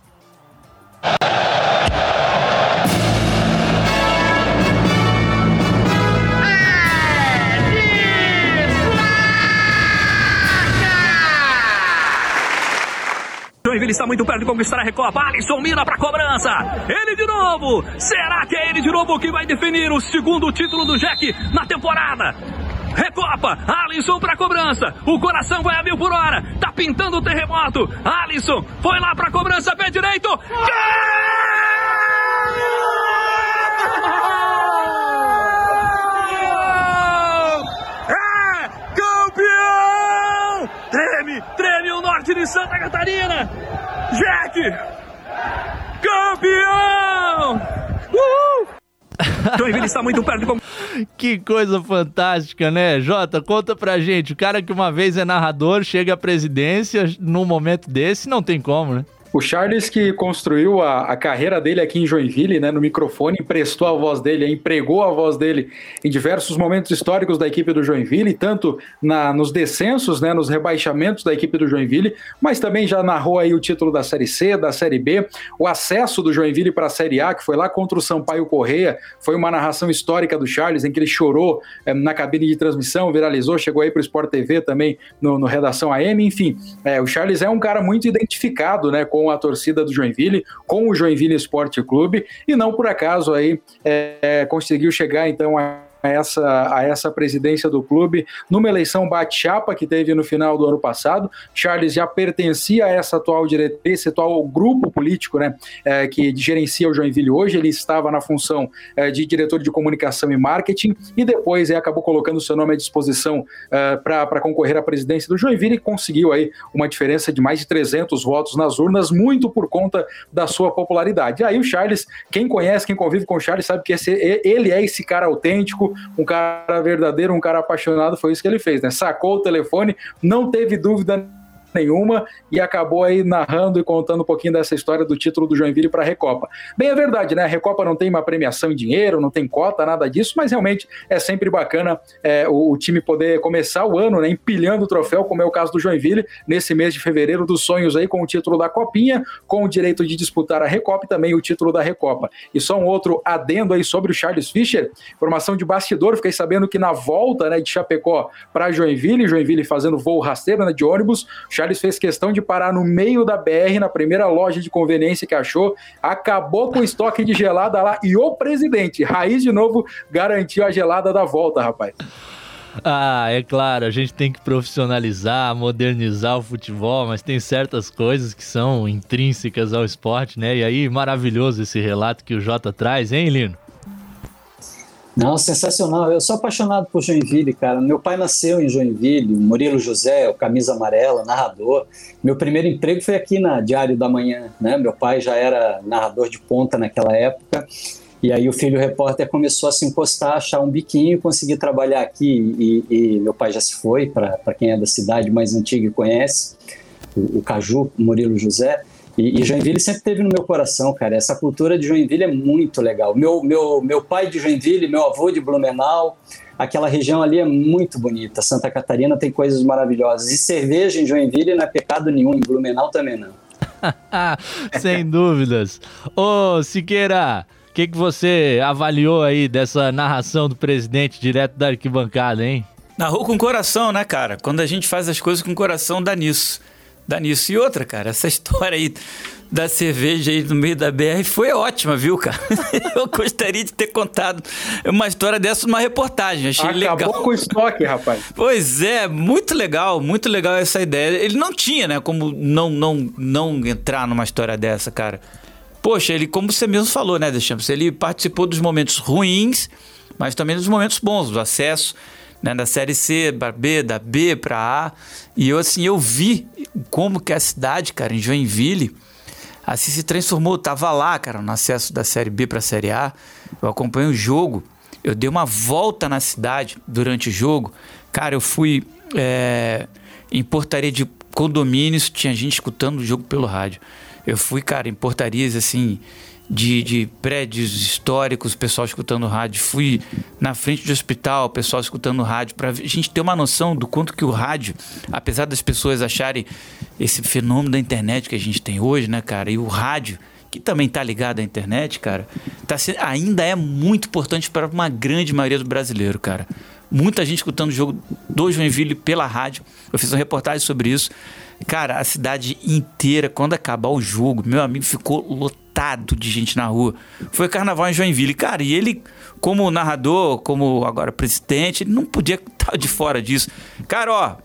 Joinville está muito perto de conquistar a Recopa. Alisson mira para cobrança. Ele de novo. Será que é ele de novo que vai definir o segundo título do Jack na temporada? Recopa, Alisson pra cobrança. O coração vai a mil por hora. Tá pintando o terremoto. Alisson foi lá pra cobrança, pé direito. Gol! É! Treme, treme o norte de Santa Catarina. Jack, campeão! *laughs* Joinville está muito perto. Que coisa fantástica, né? Jota, conta pra gente. O cara que uma vez é narrador, chega à presidência num momento desse, não tem como, né? O Charles que construiu a, a, carreira dele aqui em Joinville, né, no microfone, emprestou a voz dele, empregou a voz dele em diversos momentos históricos da equipe do Joinville, tanto na, nos descensos, né, nos rebaixamentos da equipe do Joinville, mas também já narrou aí o título da Série C, da Série B, o acesso do Joinville para a Série A, que foi lá contra o Sampaio Correia, foi uma narração histórica do Charles, em que ele chorou é, na cabine de transmissão, viralizou, chegou aí para o Sport TV também no, no Redação AM, enfim, é, o Charles é um cara muito identificado, né, com com a torcida do Joinville, com o Joinville Esporte Clube, e não por acaso aí é, conseguiu chegar então a a essa, a essa presidência do clube numa eleição bate-chapa que teve no final do ano passado. Charles já pertencia a essa atual diretoria, esse atual grupo político né, é, que gerencia o Joinville hoje. Ele estava na função é, de diretor de comunicação e marketing e depois é, acabou colocando seu nome à disposição é, para concorrer à presidência do Joinville e conseguiu aí uma diferença de mais de 300 votos nas urnas, muito por conta da sua popularidade. Aí o Charles, quem conhece, quem convive com o Charles, sabe que esse, ele é esse cara autêntico, um cara verdadeiro, um cara apaixonado, foi isso que ele fez, né? Sacou o telefone, não teve dúvida nenhuma e acabou aí narrando e contando um pouquinho dessa história do título do Joinville para a Recopa. Bem, é verdade, né? A Recopa não tem uma premiação em dinheiro, não tem cota, nada disso, mas realmente é sempre bacana é, o, o, time poder começar o ano né, empilhando o troféu, como é o caso do Joinville, nesse mês de fevereiro dos sonhos aí com o título da Copinha, com o direito de disputar a Recopa e também o título da Recopa. E só um outro adendo aí sobre o Charles Fischer, informação de bastidor, fiquei sabendo que na volta né, de Chapecó para Joinville, Joinville fazendo voo rasteiro né, de ônibus, Charles Charles fez questão de parar no meio da BR, na primeira loja de conveniência que achou, acabou com o estoque de gelada lá e o presidente, Raiz de novo, garantiu a gelada da volta, rapaz. Ah, é claro, a gente tem que profissionalizar, modernizar o futebol, mas tem certas coisas que são intrínsecas ao esporte, né? E aí, maravilhoso esse relato que o Jota traz, hein, Lino? Não, sensacional. Eu sou apaixonado por Joinville, cara. Meu pai nasceu em Joinville, Murilo José, o camisa amarela, narrador. Meu primeiro emprego foi aqui na Diário da Manhã, né? Meu pai já era narrador de ponta naquela época. E aí o filho repórter começou a se encostar, achar um biquinho, conseguir trabalhar aqui. E, e meu pai já se foi, para quem é da cidade mais antiga e conhece, o, o Caju, Murilo José. E, e, Joinville sempre teve no meu coração, cara. Essa cultura de Joinville é muito legal. Meu, meu, meu pai de Joinville, meu avô de Blumenau, aquela região ali é muito bonita. Santa Catarina tem coisas maravilhosas. E cerveja em Joinville não é pecado nenhum, em Blumenau também não. *laughs* Sem dúvidas. Ô, Siqueira, o que, que você avaliou aí dessa narração do presidente direto da arquibancada, hein? Narrou com coração, né, cara? Quando a gente faz as coisas com coração, dá nisso dá nisso. E outra, cara, essa *laughs* história aí da cerveja aí no meio da BR foi ótima, viu, cara? *laughs* Eu gostaria de ter contado uma história dessa numa reportagem. Achei Acabou legal. com o estoque, rapaz. Pois é, muito legal, muito legal essa ideia. Ele não tinha, né, como não, não, não entrar numa história dessa, cara. Poxa, ele, como você mesmo falou, né, Deschamps? Ele participou dos momentos ruins, mas também dos momentos bons, do acesso né, da série C para B, da B para A. E eu assim, eu vi como que a cidade, cara, em Joinville, assim se transformou. Eu tava lá, cara, no acesso da série B para a série A. Eu acompanhei o jogo. Eu dei uma volta na cidade durante o jogo. Cara, eu fui é, em portaria de condomínios, tinha gente escutando o jogo pelo rádio. Eu fui, cara, em portarias assim de, de prédios históricos, pessoal escutando rádio. Fui na frente do hospital, pessoal escutando rádio, para a gente ter uma noção do quanto que o rádio, apesar das pessoas acharem esse fenômeno da internet que a gente tem hoje, né, cara, e o rádio que também está ligado à internet, cara, tá, ainda é muito importante para uma grande maioria do brasileiro, cara. Muita gente escutando o jogo do Joinville pela rádio. Eu fiz uma reportagem sobre isso. Cara, a cidade inteira, quando acabar o jogo, meu amigo ficou lotado de gente na rua. Foi carnaval em Joinville. Cara, e ele, como narrador, como agora presidente, ele não podia *laughs* tava de fora disso. Cara, ó,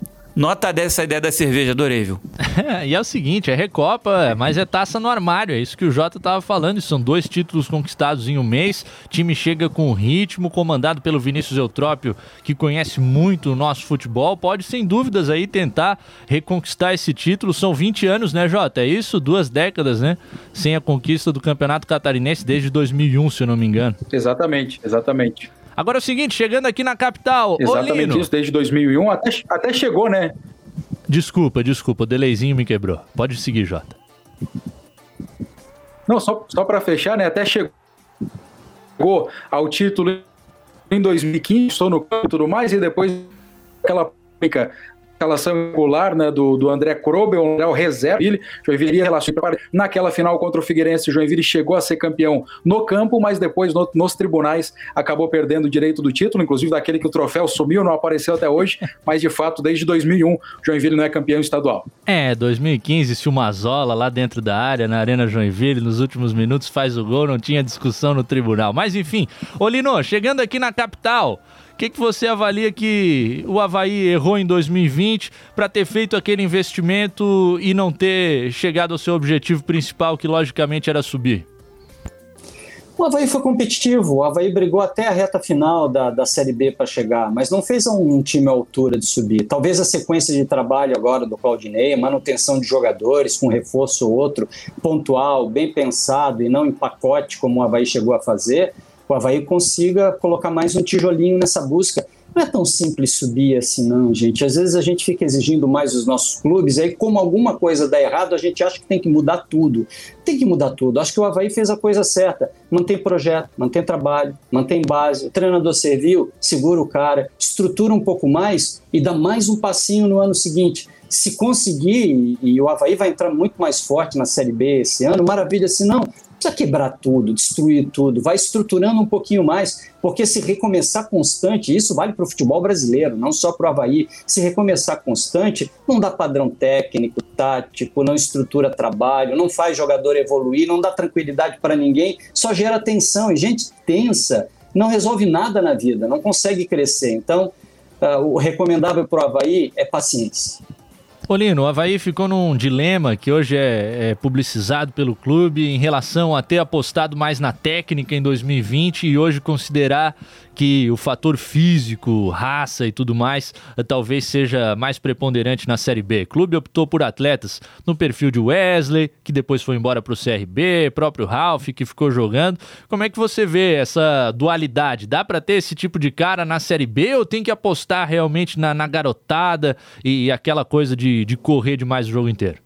Nota dessa ideia da cerveja, adorei, viu? *laughs* e é o seguinte, é Recopa, mas é taça no armário, é isso que o Jota tava falando, são dois títulos conquistados em um mês, time chega com ritmo, comandado pelo Vinícius Eutrópio, que conhece muito o nosso futebol, pode sem dúvidas aí tentar reconquistar esse título, são 20 anos, né Jota? É isso? Duas décadas, né? Sem a conquista do Campeonato Catarinense desde 2001, se eu não me engano. Exatamente, exatamente. Agora é o seguinte, chegando aqui na capital, Exatamente Olino. isso, desde 2001, até, até chegou, né? Desculpa, desculpa, o delayzinho me quebrou. Pode seguir, Jota. Não, só, só para fechar, né? Até chegou ao título em 2015, estou no campo e tudo mais, e depois aquela escalação regular né, do, do André Krobel, o André reserva, ele, Joinville relação naquela final contra o Figueirense, Joinville chegou a ser campeão no campo, mas depois no, nos tribunais acabou perdendo o direito do título, inclusive daquele que o troféu sumiu, não apareceu até hoje, *laughs* mas de fato desde 2001 Joinville não é campeão estadual. É, 2015 se o Mazola lá dentro da área, na Arena Joinville, nos últimos minutos faz o gol, não tinha discussão no tribunal. Mas enfim, Olino, chegando aqui na capital, que, que você avalia que o Havaí errou em 2020 para ter feito aquele investimento e não ter chegado ao seu objetivo principal, que logicamente era subir? O Havaí foi competitivo, o Havaí brigou até a reta final da, da Série B para chegar, mas não fez um time à altura de subir. Talvez a sequência de trabalho agora do Claudinei, manutenção de jogadores, com um reforço ou outro, pontual, bem pensado e não em pacote como o Havaí chegou a fazer, o Havaí consiga colocar mais um tijolinho nessa busca. Não é tão simples subir assim, não, gente. Às vezes a gente fica exigindo mais dos nossos clubes, aí, como alguma coisa dá errado, a gente acha que tem que mudar tudo. Tem que mudar tudo. Acho que o Havaí fez a coisa certa. Mantém projeto, mantém trabalho, mantém base. O treinador serviu, segura o cara, estrutura um pouco mais e dá mais um passinho no ano seguinte se conseguir, e o Havaí vai entrar muito mais forte na Série B esse ano, maravilha, se não, precisa quebrar tudo, destruir tudo, vai estruturando um pouquinho mais, porque se recomeçar constante, isso vale para o futebol brasileiro, não só para o Havaí, se recomeçar constante, não dá padrão técnico, tático, não estrutura trabalho, não faz jogador evoluir, não dá tranquilidade para ninguém, só gera tensão, e gente tensa não resolve nada na vida, não consegue crescer. Então, uh, o recomendável para o Havaí é paciência. Polino, o Havaí ficou num dilema que hoje é, é, publicizado pelo clube em relação a ter apostado mais na técnica em 2020 e hoje considerar que o fator físico, raça e tudo mais eh, talvez seja mais preponderante na Série B. O clube optou por atletas no perfil de Wesley, que depois foi embora para o CRB, próprio Ralph, que ficou jogando. Como é que você vê essa dualidade? Dá para ter esse tipo de cara na Série B ou tem que apostar realmente na, na garotada e, e aquela coisa de, de correr demais o jogo inteiro?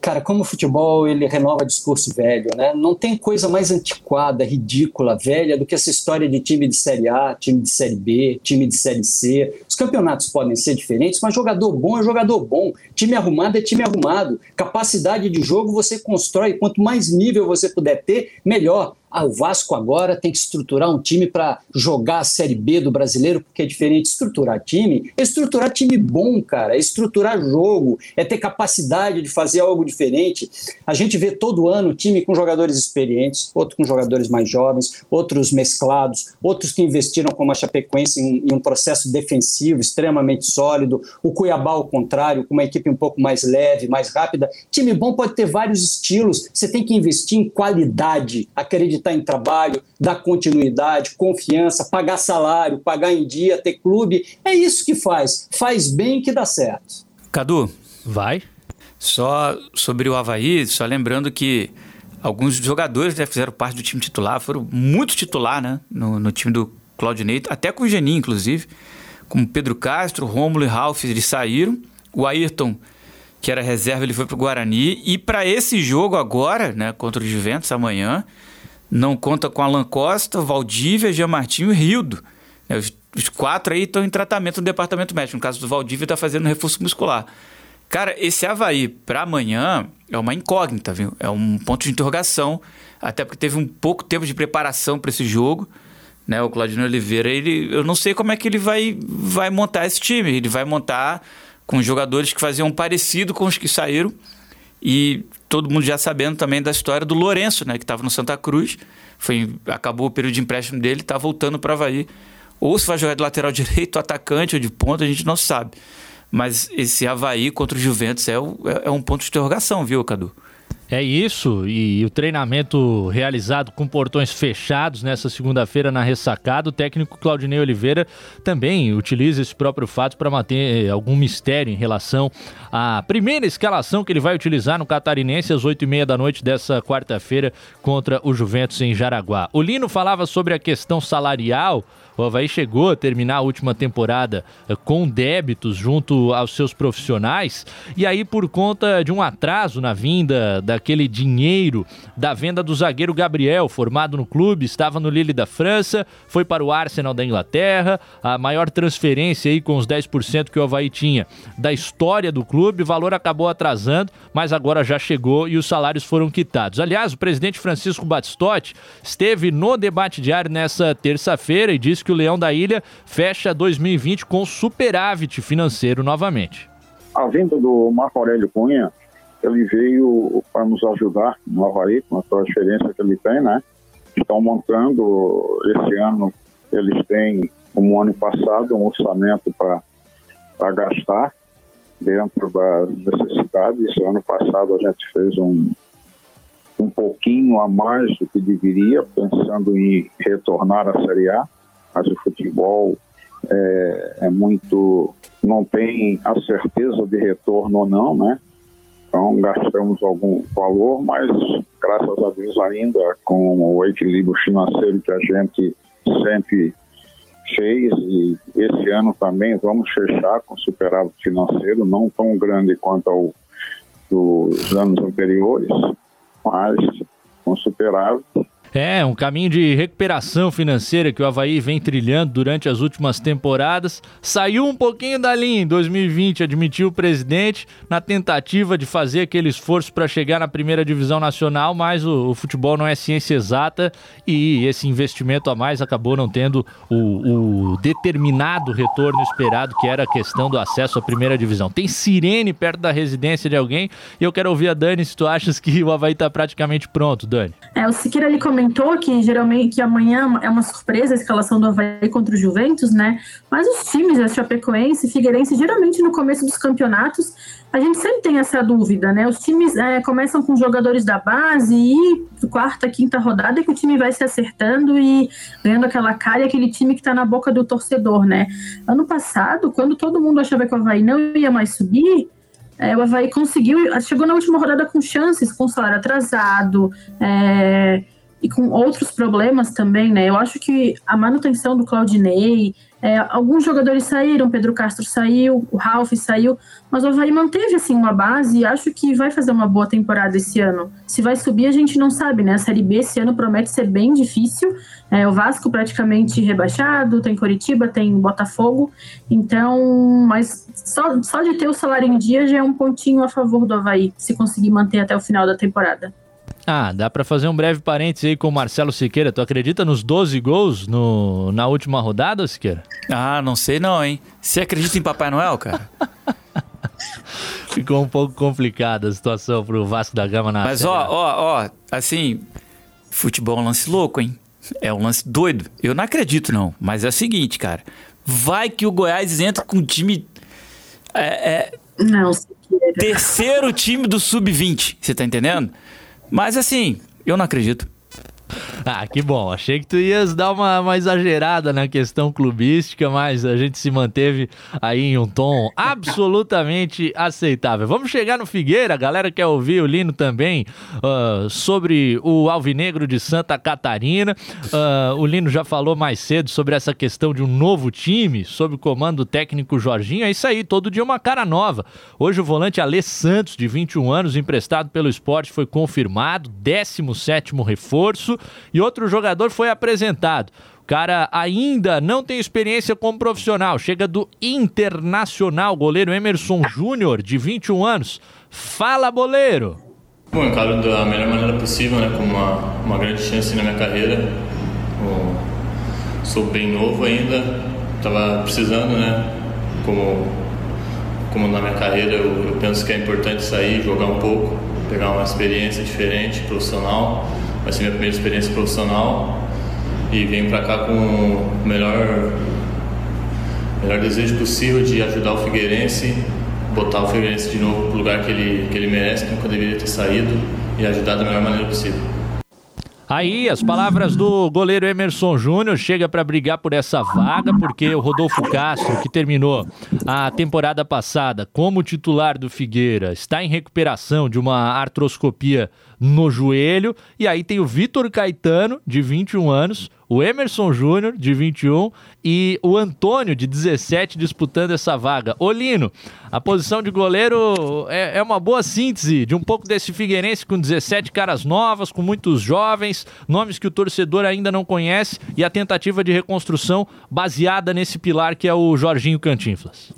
Cara, como o futebol ele renova discurso velho, né? Não tem coisa mais antiquada, ridícula, velha do que essa história de time de Série A, time de Série B, time de Série C. Os campeonatos podem ser diferentes, mas jogador bom é jogador bom. Time arrumado é time arrumado. Capacidade de jogo você constrói. Quanto mais nível você puder ter, melhor. Ah, o Vasco agora tem que estruturar um time para jogar a Série B do brasileiro, porque é diferente. Estruturar time é estruturar time bom, cara, é estruturar jogo, é ter capacidade de fazer algo diferente. A gente vê todo ano time com jogadores experientes, outro com jogadores mais jovens, outros mesclados, outros que investiram como a Chapecoense em, em um processo defensivo extremamente sólido. O Cuiabá, ao contrário, com uma equipe um pouco mais leve, mais rápida. Time bom pode ter vários estilos, você tem que investir em qualidade, acreditar acreditar em trabalho, dar continuidade, confiança, pagar salário, pagar em dia, ter clube. É isso que faz. Faz bem que dá certo. Cadu. Vai. Só sobre o Havaí, só lembrando que alguns jogadores né, fizeram parte do time titular, foram muito titular né, no, no time do Claudinei, até com o Geninho, inclusive, como Pedro Castro, Rômulo e Ralf, eles saíram. O Ayrton, que era reserva, ele foi para o Guarani. E para esse jogo agora, né, contra o Juventus amanhã, não conta com Alan Costa, Valdívia, Jean Martinho e Rildo. É, os, os, quatro aí estão em tratamento no departamento médico. No caso do Valdívia, está fazendo reforço muscular. Cara, esse Havaí para amanhã é uma incógnita, viu? É um ponto de interrogação, até porque teve um pouco tempo de preparação para esse jogo. Né, o Claudinho Oliveira, ele, eu não sei como é que ele vai, vai montar esse time. Ele vai montar com jogadores que faziam parecido com os que saíram e todo mundo já sabendo também da história do Lourenço, né, que estava no Santa Cruz, foi, acabou o período de empréstimo dele, está voltando para Havaí. Ou se vai jogar de lateral *laughs* direito, atacante ou de ponta, a gente não sabe. Mas esse Havaí contra o Juventus é, o, é, é um ponto de interrogação, viu, Cadu? É isso, e o treinamento realizado com portões fechados nessa segunda-feira na ressacada, o técnico Claudinei Oliveira também utiliza esse próprio fato para manter eh, algum mistério em relação à primeira escalação que ele vai utilizar no Catarinense às oito e meia da noite dessa quarta-feira contra o Juventus em Jaraguá. O Lino falava sobre a questão salarial o Havaí chegou a terminar a última temporada eh, com débitos junto aos seus profissionais, e aí, por conta de um atraso na vinda daquele dinheiro da venda do zagueiro Gabriel, formado no clube, estava no Lille da França, foi para o Arsenal da Inglaterra, a maior transferência aí com os 10% que o Havaí tinha da história do clube, o valor acabou atrasando, mas agora já chegou e os salários foram quitados. Aliás, o presidente Francisco Batistotti esteve no debate diário nessa terça-feira e disse que que o Leão da Ilha fecha 2020 com superávit financeiro novamente. A vinda do Marco Aurélio Cunha, ele veio para nos ajudar no Havaí, com a transferência que ele tem, né? Estão montando, esse ano, eles têm, como ano passado, um orçamento para gastar dentro das necessidades. Ano passado a gente fez um, um pouquinho a mais do que deveria, pensando em retornar à Série A mas o futebol é, é, muito. não tem a certeza de retorno ou não, né? Então gastamos algum valor, mas graças a Deus ainda com o equilíbrio financeiro que a gente sempre fez e esse ano também vamos fechar com superávit financeiro, não tão grande quanto ao dos anos anteriores, mas com superávit é, um caminho de recuperação financeira que o Havaí vem trilhando durante as últimas temporadas. Saiu um pouquinho dali em 2020, admitiu o presidente, na tentativa de fazer aquele esforço para chegar na primeira divisão nacional, mas o, o, futebol não é ciência exata e esse investimento a mais acabou não tendo o, o determinado retorno esperado, que era a questão do acesso à primeira divisão. Tem sirene perto da residência de alguém e eu quero ouvir a Dani se tu achas que o Havaí está praticamente pronto, Dani. É, o Siqueira ele comentou que geralmente que amanhã é uma surpresa a escalação do Havaí contra o Juventus, né? Mas os times, a Chapecoense e Figueirense, geralmente no começo dos campeonatos, a gente sempre tem essa dúvida, né? Os times é, começam com jogadores da base e quarta, quinta rodada é que o time vai se acertando e ganhando aquela cara, aquele time que tá na boca do torcedor, né? Ano passado, quando todo mundo achava que o Havaí não ia mais subir, é, o Havaí conseguiu, chegou na última rodada com chances, com salário atrasado, é, e com outros problemas também, né? Eu acho que a manutenção do Claudinei, é, alguns jogadores saíram, Pedro Castro saiu, o Ralf saiu, mas o Havaí manteve assim uma base e acho que vai fazer uma boa temporada esse ano. Se vai subir, a gente não sabe, né? A Série B esse ano promete ser bem difícil. É, o Vasco praticamente rebaixado, tem Coritiba, tem Botafogo, então, mas só, só de ter o salário em dia já é um pontinho a favor do Havaí, se conseguir manter até o final da temporada. Ah, dá para fazer um breve parênteses aí com o Marcelo Siqueira. Tu acredita nos 12 gols no, na última rodada, Siqueira? Ah, não sei não, hein? Você acredita em Papai Noel, cara? *laughs* Ficou um pouco complicada a situação pro Vasco da Gama na Mas ó, ó, ó, assim, futebol é um lance louco, hein? É um lance doido. Eu não acredito não, mas é o seguinte, cara. Vai que o Goiás entra com um time é, é, não, terceiro time do sub-20, você tá entendendo? Mas assim, eu não acredito. *laughs* Ah, que bom. Achei que tu ias dar uma, uma exagerada na questão clubística, mas a gente se manteve aí em um tom absolutamente aceitável. Vamos chegar no Figueira, a galera quer ouvir o Lino também uh, sobre o Alvinegro de Santa Catarina. Uh, o Lino já falou mais cedo sobre essa questão de um novo time, sob o comando do técnico Jorginho. É isso aí, todo dia uma cara nova. Hoje o volante Alê Santos, de 21 anos, emprestado pelo esporte, foi confirmado, 17 reforço. E outro jogador foi apresentado. O cara ainda não tem experiência como profissional. Chega do Internacional, goleiro Emerson Júnior, de 21 anos. Fala, boleiro! Bom, encaro da melhor maneira possível, né? Com uma, uma grande chance na minha carreira. Eu sou bem novo ainda, estava precisando, né? Como, como na minha carreira, eu, eu penso que é importante sair, jogar um pouco, pegar uma experiência diferente, profissional vai ser minha primeira experiência profissional e venho para cá com o melhor, melhor desejo possível de ajudar o Figueirense, botar o Figueirense de novo pro lugar que ele, que ele merece, que nunca deveria ter saído e ajudar da melhor maneira possível. Aí, as palavras do goleiro Emerson Júnior chega para brigar por essa vaga, porque o Rodolfo Castro, que terminou a temporada passada como titular do Figueira, está em recuperação de uma artroscopia no joelho. E aí tem o Vitor Caetano, de 21 anos, o Emerson Júnior, de 21, e o Antônio, de 17, disputando essa vaga. Olino, a posição de goleiro é, é, uma boa síntese de um pouco desse Figueirense com 17 caras novas, com muitos jovens, nomes que o torcedor ainda não conhece, e a tentativa de reconstrução baseada nesse pilar que é o Jorginho Cantinflas.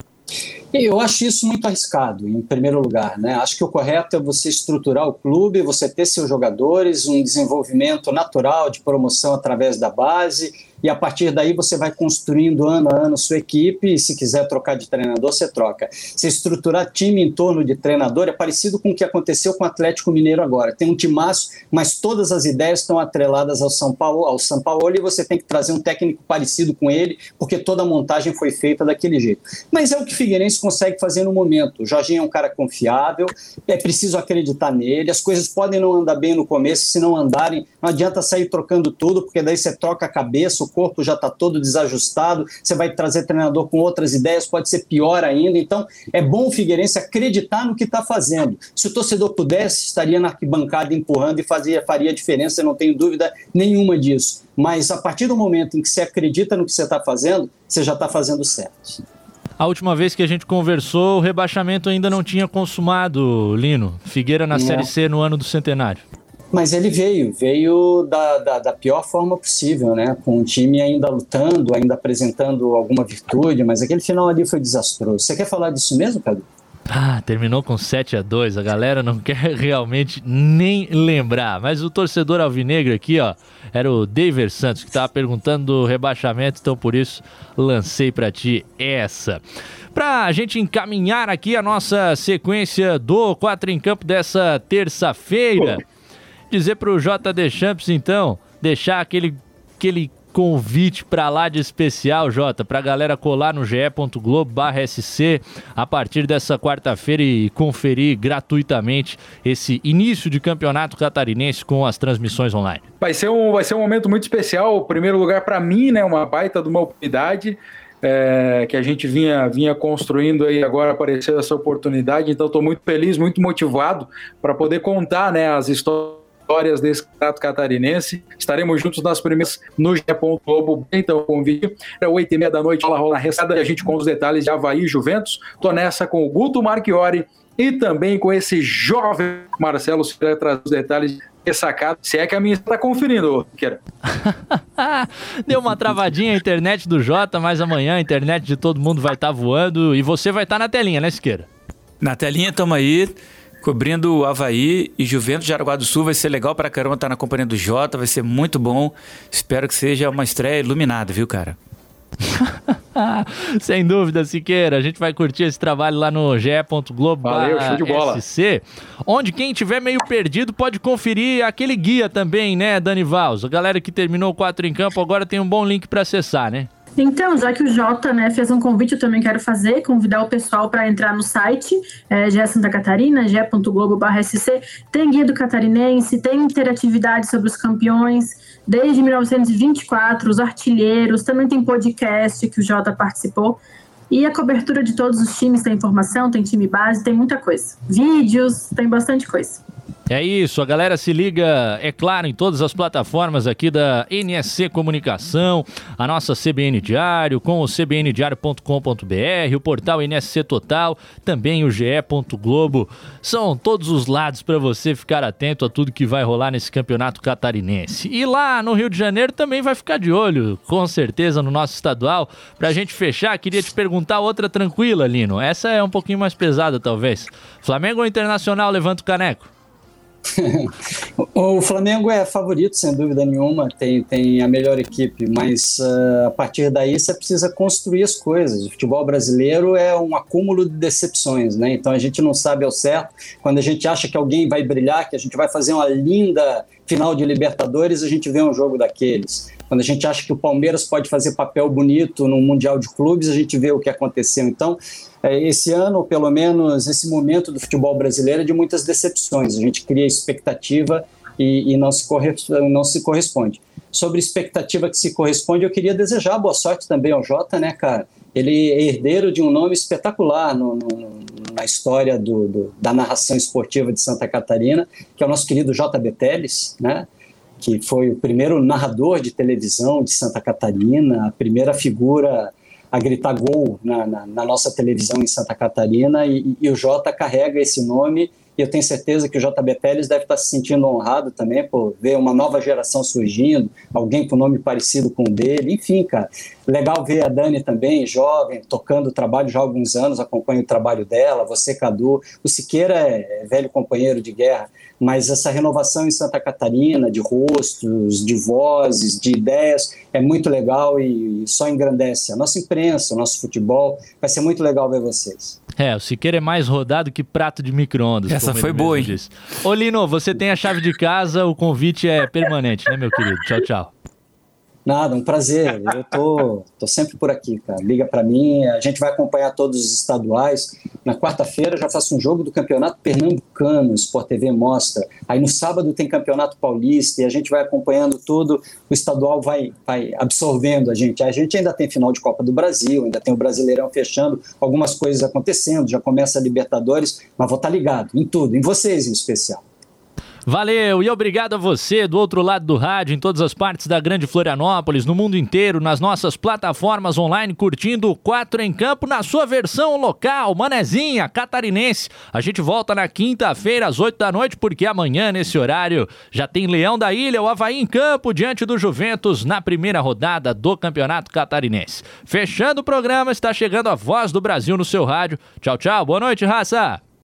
Eu acho isso muito arriscado, em primeiro lugar. Né? Acho que o correto é você estruturar o clube, você ter seus jogadores, um desenvolvimento natural de promoção através da base e a partir daí você vai construindo ano a ano sua equipe e se quiser trocar de treinador, você troca. Se estruturar time em torno de treinador é parecido com o que aconteceu com o Atlético Mineiro agora. Tem um timaço, mas todas as ideias estão atreladas ao São Paulo, ao São Paulo e você tem que trazer um técnico parecido com ele, porque toda a montagem foi feita daquele jeito. Mas é o que o Figueirense consegue fazer no momento. O Jorginho é um cara confiável, é preciso acreditar nele. As coisas podem não andar bem no começo, se não andarem, não adianta sair trocando tudo, porque daí você troca a cabeça, corpo já está todo desajustado, você vai trazer treinador com outras ideias, pode ser pior ainda. Então, é bom o Figueirense acreditar no que está fazendo. Se o torcedor pudesse, estaria na arquibancada empurrando e fazia, faria diferença, eu não tenho dúvida nenhuma disso. Mas a partir do momento em que você acredita no que você está fazendo, você já está fazendo certo. A última vez que a gente conversou, o rebaixamento ainda não tinha consumado, Lino. Figueira na. Série C no ano do centenário. Mas ele veio, veio da, da, da, pior forma possível, né? Com o time ainda lutando, ainda apresentando alguma virtude, mas aquele final ali foi desastroso. Você quer falar disso mesmo, Cadu? Ah, terminou com 7 a 2 A galera não *laughs* quer realmente nem lembrar. Mas o torcedor alvinegro aqui, ó, era o David Santos que estava perguntando do rebaixamento, então por isso lancei para ti essa. Para a gente encaminhar aqui a nossa sequência do 4 em Campo dessa terça-feira dizer para o JD Champs, então, deixar aquele, aquele convite para lá de especial, Jota, para a galera colar no ge.globo/sc a partir dessa quarta-feira e conferir gratuitamente esse início de campeonato catarinense com as transmissões online. Vai ser um, vai ser um momento muito especial. Primeiro lugar para mim, né, uma baita de uma oportunidade. É, que a gente vinha, vinha construindo aí, agora apareceu essa oportunidade, então estou muito feliz, muito motivado para poder contar né, as histórias vitórias desse campeonato catarinense. Estaremos juntos nas primeiras no. Globo. Então, convite é oito e meia da noite, ela rola na restada e a gente com os detalhes de Havaí e Juventus. Tô nessa com o Guto Marchiori e também com esse jovem Marcelo Silveira traz os detalhes sacado, se é que a minha está conferindo, Queira. *laughs* Deu uma travadinha a internet do Jota, mas amanhã a internet de todo mundo vai estar tá voando e você vai estar tá na telinha, né, Siqueira? Na telinha, tamo aí cobrindo o Havaí e Juventus de Araguá do Sul. Vai ser legal pra caramba estar na companhia do Jota, vai ser muito bom. Espero que seja uma estreia iluminada, viu, cara? *laughs* Sem dúvida, Siqueira. A gente vai curtir esse trabalho lá no ge.globo SC, onde quem tiver meio perdido pode conferir aquele guia também, né, Dani Valls? A galera que terminou o 4 em campo agora tem um bom link para acessar, né? Então, já que o Jota né, fez um convite, eu também quero fazer, convidar o pessoal para entrar no site é, GE Santa Catarina, ge.globo.sc. Tem guia do catarinense, tem interatividade sobre os campeões, desde 1924, os artilheiros, também tem podcast que o Jota participou. E a cobertura de todos os times tem informação, tem time base, tem muita coisa. Vídeos, tem bastante coisa. É isso, a galera se liga, é claro, em todas as plataformas aqui da NSC Comunicação, a nossa CBN Diário, com o cbndiario.com.br, o portal NSC Total, também o GE. Globo. São todos os lados para você ficar atento a tudo que vai rolar nesse campeonato catarinense. E lá no Rio de Janeiro também vai ficar de olho, com certeza, no nosso estadual. Pra gente fechar, queria te perguntar outra tranquila, Lino. Essa é um pouquinho mais pesada, talvez. Flamengo ou Internacional levanta o caneco? *laughs* o Flamengo é favorito, sem dúvida nenhuma, tem, tem a melhor equipe, mas uh, a partir daí você precisa construir as coisas. O futebol brasileiro é um acúmulo de decepções, né? Então a gente não sabe ao certo. Quando a gente acha que alguém vai brilhar, que a gente vai fazer uma linda final de Libertadores, a gente vê um jogo daqueles. Quando a gente acha que o Palmeiras pode fazer papel bonito no Mundial de Clubes, a gente vê o que aconteceu. Então, é, esse ano, pelo menos esse momento do futebol brasileiro é de muitas decepções. A gente cria expectativa e, e não, se não se corresponde. Sobre expectativa que se corresponde, eu queria desejar boa sorte também ao Jota, né, cara? Ele é herdeiro de um nome espetacular no, no, na história do, do, da narração esportiva de Santa Catarina, que é o nosso querido J.B. Teles, né? Que foi o primeiro narrador de televisão de Santa Catarina, a primeira figura a gritar gol na, na, na nossa televisão em Santa Catarina, e, e, o Jota carrega esse nome, e eu tenho certeza que o JB Teles deve estar se sentindo honrado também por ver uma nova geração surgindo, alguém com nome parecido com o dele, enfim, cara. Legal ver a Dani também, jovem, tocando o trabalho já há alguns anos, acompanho o trabalho dela, você, Cadu. O Siqueira é, é velho companheiro de guerra, mas essa renovação em Santa Catarina, de rostos, de vozes, de ideias, é muito legal e só engrandece a nossa imprensa, o nosso futebol. Vai ser muito legal ver vocês. É, o Siqueira é mais rodado que prato de micro-ondas. Essa foi boa, hein? Disse. Ô, Lino, você tem a chave de casa, o convite é permanente, né, meu querido? Tchau, tchau. Nada, um prazer. Eu tô, tô sempre por aqui, cara. Liga para mim, a gente vai acompanhar todos os estaduais. Na quarta-feira já faço um jogo do Campeonato Pernambucano, o Sport TV mostra. Aí no sábado tem Campeonato Paulista e a gente vai acompanhando tudo. O estadual vai, vai absorvendo a gente. A gente ainda tem final de Copa do Brasil, ainda tem o Brasileirão fechando, algumas coisas acontecendo, já começa a Libertadores, mas vou estar tá ligado em tudo, em vocês em especial. Valeu e obrigado a você do outro lado do rádio, em todas as partes da Grande Florianópolis, no mundo inteiro, nas nossas plataformas online, curtindo o 4 em Campo na sua versão local, manezinha, catarinense. A gente volta na quinta-feira às 8 da noite, porque amanhã, nesse horário, já tem Leão da Ilha, o Havaí em campo, diante do Juventus, na primeira rodada do Campeonato Catarinense. Fechando o programa, está chegando a voz do Brasil no seu rádio. Tchau, tchau, boa noite, raça!